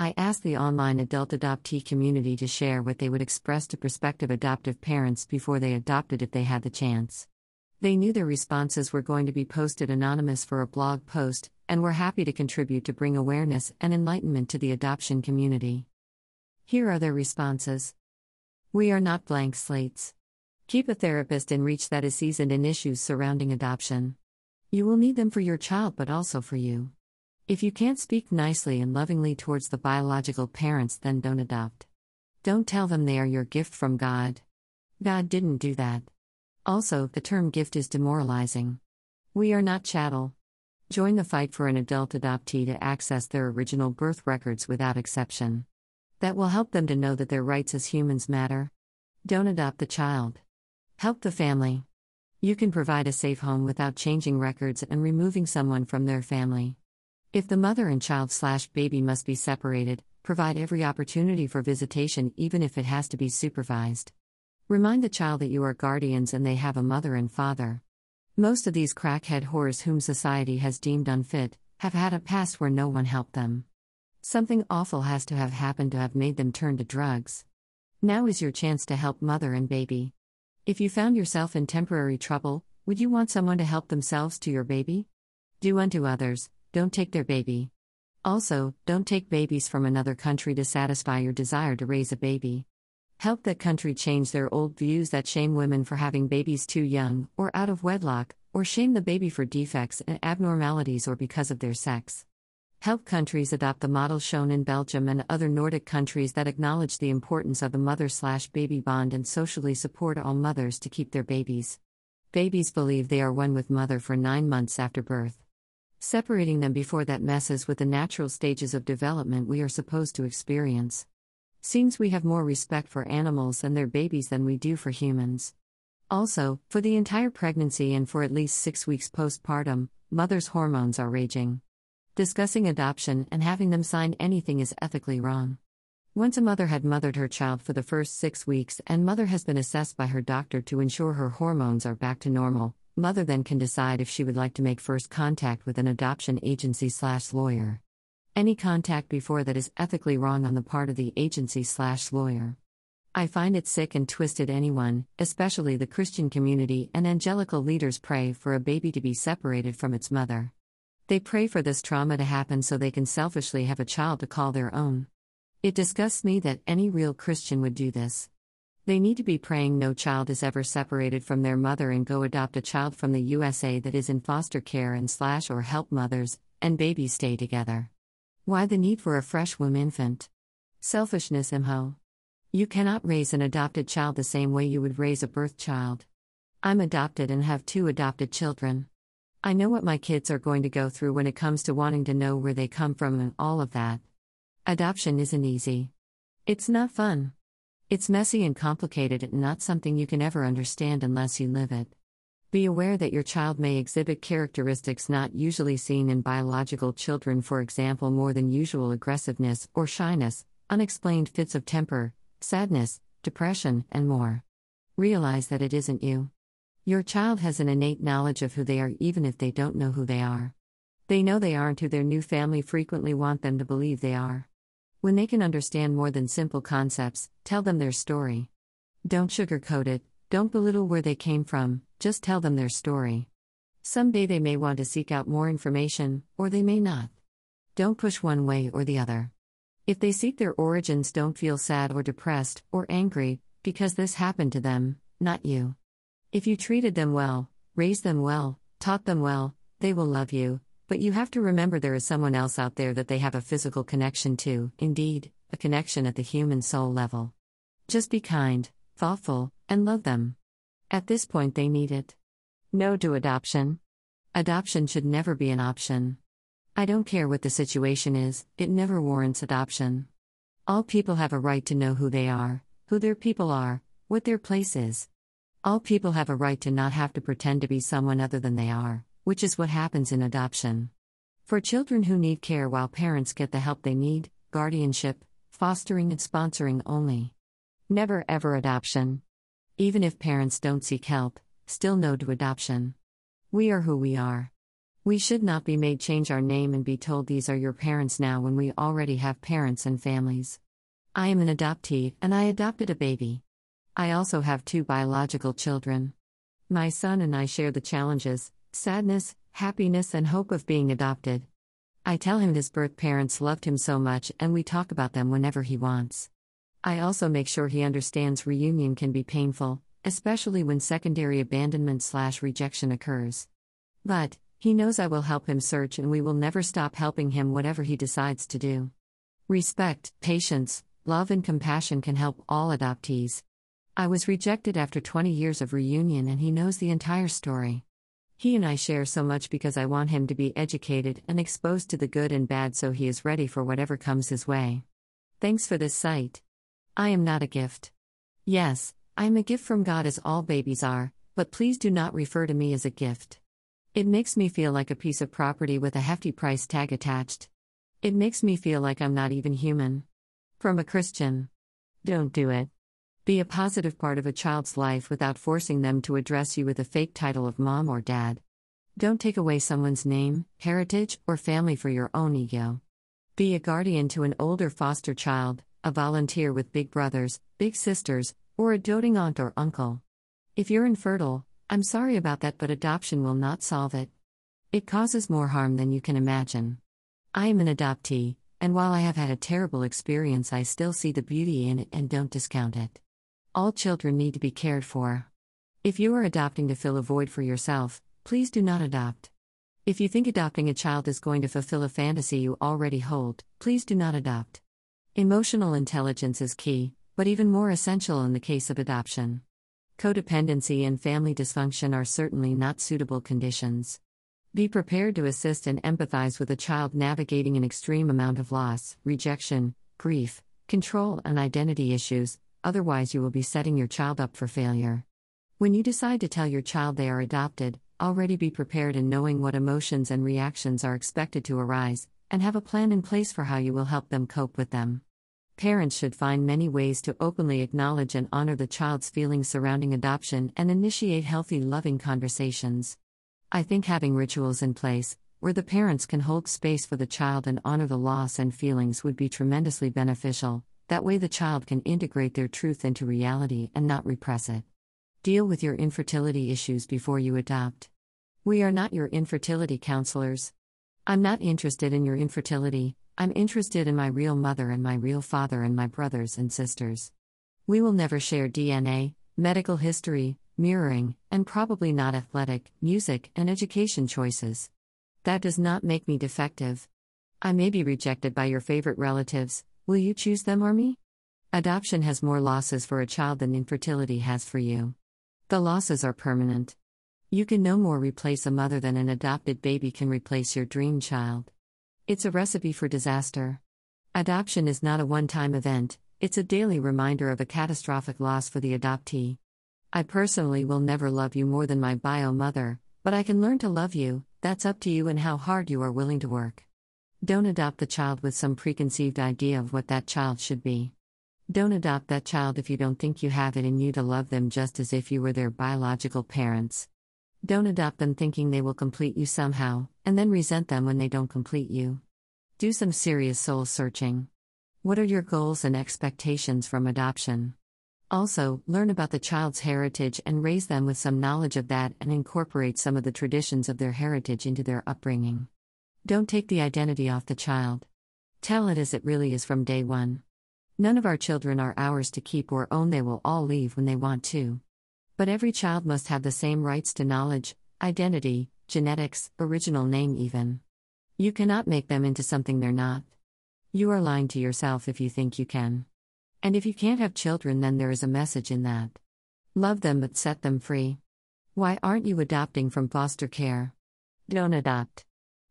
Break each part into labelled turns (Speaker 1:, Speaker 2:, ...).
Speaker 1: I asked the online adult adoptee community to share what they would express to prospective adoptive parents before they adopted if they had the chance. They knew their responses were going to be posted anonymous for a blog post, and were happy to contribute to bring awareness and enlightenment to the adoption community. Here are their responses We are not blank slates. Keep a therapist in reach that is seasoned in issues surrounding adoption. You will need them for your child, but also for you. If you can't speak nicely and lovingly towards the biological parents, then don't adopt. Don't tell them they are your gift from God. God didn't do that. Also, the term gift is demoralizing. We are not chattel. Join the fight for an adult adoptee to access their original birth records without exception. That will help them to know that their rights as humans matter. Don't adopt the child. Help the family. You can provide a safe home without changing records and removing someone from their family. If the mother and child slash baby must be separated, provide every opportunity for visitation even if it has to be supervised. Remind the child that you are guardians and they have a mother and father. Most of these crackhead whores whom society has deemed unfit have had a past where no one helped them. Something awful has to have happened to have made them turn to drugs. Now is your chance to help mother and baby. If you found yourself in temporary trouble, would you want someone to help themselves to your baby? Do unto others, don't take their baby. Also, don't take babies from another country to satisfy your desire to raise a baby. Help that country change their old views that shame women for having babies too young, or out of wedlock, or shame the baby for defects and abnormalities or because of their sex. Help countries adopt the model shown in Belgium and other Nordic countries that acknowledge the importance of the mother slash baby bond and socially support all mothers to keep their babies. Babies believe they are one with mother for nine months after birth. Separating them before that messes with the natural stages of development we are supposed to experience. Seems we have more respect for animals and their babies than we do for humans. Also, for the entire pregnancy and for at least six weeks postpartum, mother's hormones are raging. Discussing adoption and having them sign anything is ethically wrong. Once a mother had mothered her child for the first six weeks and mother has been assessed by her doctor to ensure her hormones are back to normal, Mother then can decide if she would like to make first contact with an adoption agency slash lawyer. Any contact before that is ethically wrong on the part of the agency slash lawyer. I find it sick and twisted anyone, especially the Christian community and angelical leaders, pray for a baby to be separated from its mother. They pray for this trauma to happen so they can selfishly have a child to call their own. It disgusts me that any real Christian would do this. They need to be praying no child is ever separated from their mother and go adopt a child from the USA that is in foster care and slash or help mothers and babies stay together. Why the need for a fresh womb infant? Selfishness, imho. You cannot raise an adopted child the same way you would raise a birth child. I'm adopted and have two adopted children. I know what my kids are going to go through when it comes to wanting to know where they come from and all of that. Adoption isn't easy. It's not fun. It's messy and complicated and not something you can ever understand unless you live it. Be aware that your child may exhibit characteristics not usually seen in biological children, for example, more than usual aggressiveness or shyness, unexplained fits of temper, sadness, depression, and more. Realize that it isn't you. Your child has an innate knowledge of who they are even if they don't know who they are. They know they aren't who their new family frequently want them to believe they are. When they can understand more than simple concepts, tell them their story. Don't sugarcoat it, don't belittle where they came from, just tell them their story. Someday they may want to seek out more information, or they may not. Don't push one way or the other. If they seek their origins, don't feel sad or depressed or angry, because this happened to them, not you. If you treated them well, raised them well, taught them well, they will love you, but you have to remember there is someone else out there that they have a physical connection to, indeed, a connection at the human soul level. Just be kind, thoughtful, and love them. At this point, they need it. No to adoption. Adoption should never be an option. I don't care what the situation is, it never warrants adoption. All people have a right to know who they are, who their people are, what their place is. All people have a right to not have to pretend to be someone other than they are which is what happens in adoption. For children who need care while parents get the help they need, guardianship, fostering, and sponsoring only. Never ever adoption. Even if parents don't seek help, still no to adoption. We are who we are. We should not be made change our name and be told these are your parents now when we already have parents and families. I am an adoptee, and I adopted a baby. I also have two biological children. My son and I share the challenges, sadness, happiness, and hope of being adopted. I tell him his birth parents loved him so much, and we talk about them whenever he wants. I also make sure he understands reunion can be painful, especially when secondary abandonment slash rejection occurs. But, he knows I will help him search and we will never stop helping him whatever he decides to do. Respect, patience, love, and compassion can help all adoptees. I was rejected after 20 years of reunion and he knows the entire story. He and I share so much because I want him to be educated and exposed to the good and bad so he is ready for whatever comes his way. Thanks for this site. I am not a gift. Yes, I am a gift from God as all babies are, but please do not refer to me as a gift. It makes me feel like a piece of property with a hefty price tag attached. It makes me feel like I'm not even human. From a Christian. Don't do it. Be a positive part of a child's life without forcing them to address you with a fake title of mom or dad. Don't take away someone's name, heritage, or family for your own ego. Be a guardian to an older foster child, a volunteer with big brothers, big sisters, or a doting aunt or uncle. If you're infertile, I'm sorry about that, but adoption will not solve it. It causes more harm than you can imagine. I am an adoptee, and while I have had a terrible experience, I still see the beauty in it and don't discount it. All children need to be cared for. If you are adopting to fill a void for yourself, please do not adopt. If you think adopting a child is going to fulfill a fantasy you already hold, please do not adopt. Emotional intelligence is key, but even more essential in the case of adoption. Codependency and family dysfunction are certainly not suitable conditions. Be prepared to assist and empathize with a child navigating an extreme amount of loss, rejection, grief, control, and identity issues, otherwise, you will be setting your child up for failure. When you decide to tell your child they are adopted, already be prepared in knowing what emotions and reactions are expected to arise, and have a plan in place for how you will help them cope with them. Parents should find many ways to openly acknowledge and honor the child's feelings surrounding adoption and initiate healthy, loving conversations. I think having rituals in place, where the parents can hold space for the child and honor the loss and feelings, would be tremendously beneficial, that way, the child can integrate their truth into reality and not repress it. Deal with your infertility issues before you adopt. We are not your infertility counselors. I'm not interested in your infertility, I'm interested in my real mother and my real father and my brothers and sisters. We will never share DNA, medical history, mirroring, and probably not athletic, music, and education choices. That does not make me defective. I may be rejected by your favorite relatives, Will you choose them or me? Adoption has more losses for a child than infertility has for you. The losses are permanent. You can no more replace a mother than an adopted baby can replace your dream child. It's a recipe for disaster. Adoption is not a one time event, it's a daily reminder of a catastrophic loss for the adoptee. I personally will never love you more than my bio mother, but I can learn to love you, that's up to you and how hard you are willing to work. Don't adopt the child with some preconceived idea of what that child should be. Don't adopt that child if you don't think you have it in you to love them just as if you were their biological parents. Don't adopt them thinking they will complete you somehow, and then resent them when they don't complete you. Do some serious soul searching. What are your goals and expectations from adoption? Also, learn about the child's heritage and raise them with some knowledge of that and incorporate some of the traditions of their heritage into their upbringing. Don't take the identity off the child. Tell it as it really is from day one. None of our children are ours to keep or own, they will all leave when they want to. But every child must have the same rights to knowledge, identity, genetics, original name, even. You cannot make them into something they're not. You are lying to yourself if you think you can. And if you can't have children, then there is a message in that. Love them but set them free. Why aren't you adopting from foster care? Don't adopt.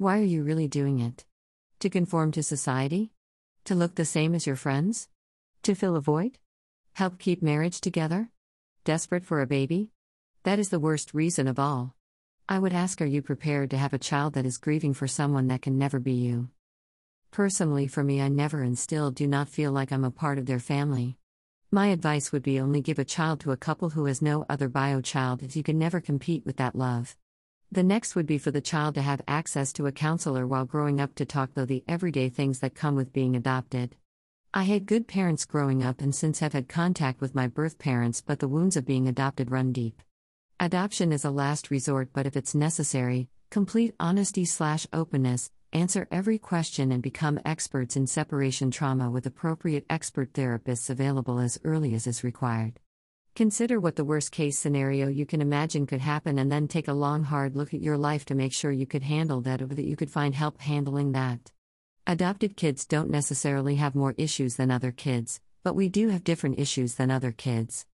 Speaker 1: Why are you really doing it? To conform to society? To look the same as your friends? To fill a void? Help keep marriage together? Desperate for a baby? That is the worst reason of all. I would ask Are you prepared to have a child that is grieving for someone that can never be you? Personally, for me, I never and still do not feel like I'm a part of their family. My advice would be only give a child to a couple who has no other bio child as you can never compete with that love. The next would be for the child to have access to a counselor while growing up to talk though the everyday things that come with being adopted. I had good parents growing up and since have had contact with my birth parents, but the wounds of being adopted run deep. Adoption is a last resort, but if it's necessary, complete honesty slash openness, answer every question and become experts in separation trauma with appropriate expert therapists available as early as is required. Consider what the worst case scenario you can imagine could happen and then take a long, hard look at your life to make sure you could handle that or that you could find help handling that. Adopted kids don't necessarily have more issues than other kids, but we do have different issues than other kids.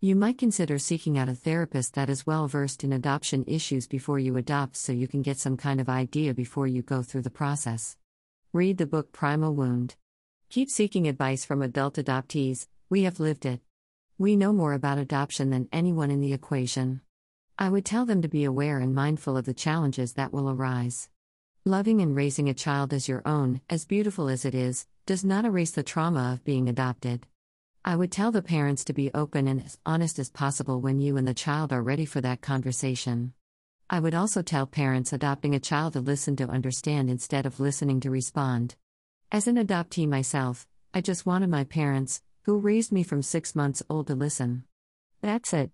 Speaker 1: You might consider seeking out a therapist that is well versed in adoption issues before you adopt so you can get some kind of idea before you go through the process. Read the book Primal Wound. Keep seeking advice from adult adoptees, we have lived it. We know more about adoption than anyone in the equation. I would tell them to be aware and mindful of the challenges that will arise. Loving and raising a child as your own, as beautiful as it is, does not erase the trauma of being adopted. I would tell the parents to be open and as honest as possible when you and the child are ready for that conversation. I would also tell parents adopting a child to listen to understand instead of listening to respond. As an adoptee myself, I just wanted my parents, who raised me from six months old to listen. That's it.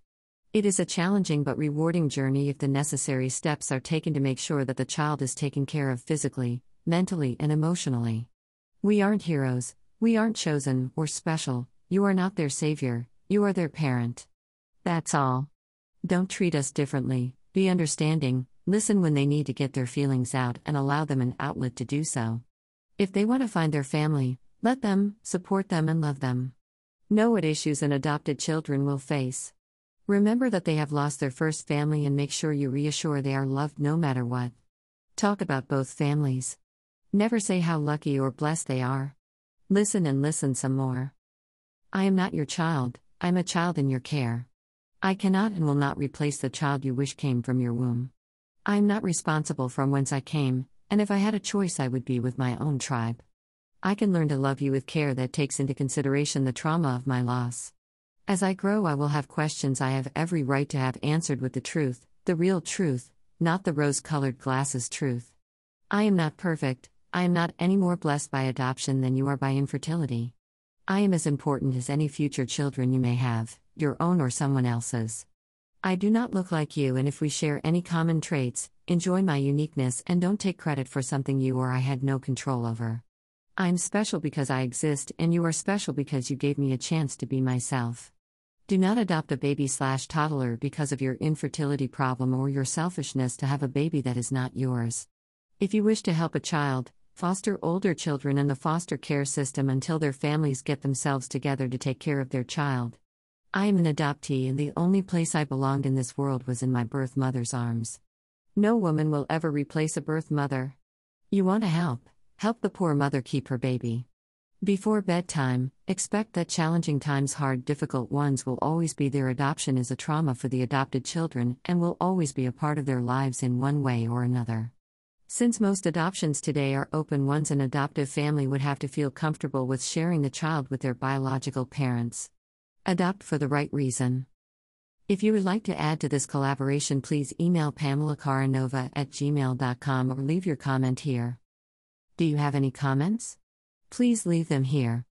Speaker 1: It is a challenging but rewarding journey if the necessary steps are taken to make sure that the child is taken care of physically, mentally, and emotionally. We aren't heroes, we aren't chosen or special, you are not their savior, you are their parent. That's all. Don't treat us differently, be understanding, listen when they need to get their feelings out, and allow them an outlet to do so. If they want to find their family, let them, support them, and love them. Know what issues an adopted children will face. Remember that they have lost their first family and make sure you reassure they are loved no matter what. Talk about both families. Never say how lucky or blessed they are. Listen and listen some more. I am not your child, I am a child in your care. I cannot and will not replace the child you wish came from your womb. I am not responsible from whence I came, and if I had a choice, I would be with my own tribe. I can learn to love you with care that takes into consideration the trauma of my loss. As I grow, I will have questions I have every right to have answered with the truth, the real truth, not the rose colored glasses truth. I am not perfect, I am not any more blessed by adoption than you are by infertility. I am as important as any future children you may have, your own or someone else's. I do not look like you, and if we share any common traits, enjoy my uniqueness and don't take credit for something you or I had no control over. I'm special because I exist, and you are special because you gave me a chance to be myself. Do not adopt a baby slash toddler because of your infertility problem or your selfishness to have a baby that is not yours. If you wish to help a child, foster older children in the foster care system until their families get themselves together to take care of their child. I am an adoptee, and the only place I belonged in this world was in my birth mother's arms. No woman will ever replace a birth mother. You want to help? Help the poor mother keep her baby. Before bedtime, expect that challenging times, hard, difficult ones, will always be their adoption is a trauma for the adopted children and will always be a part of their lives in one way or another. Since most adoptions today are open ones, an adoptive family would have to feel comfortable with sharing the child with their biological parents. Adopt for the right reason. If you would like to add to this collaboration, please email Pamela at gmail.com or leave your comment here. Do you have any comments? Please leave them here.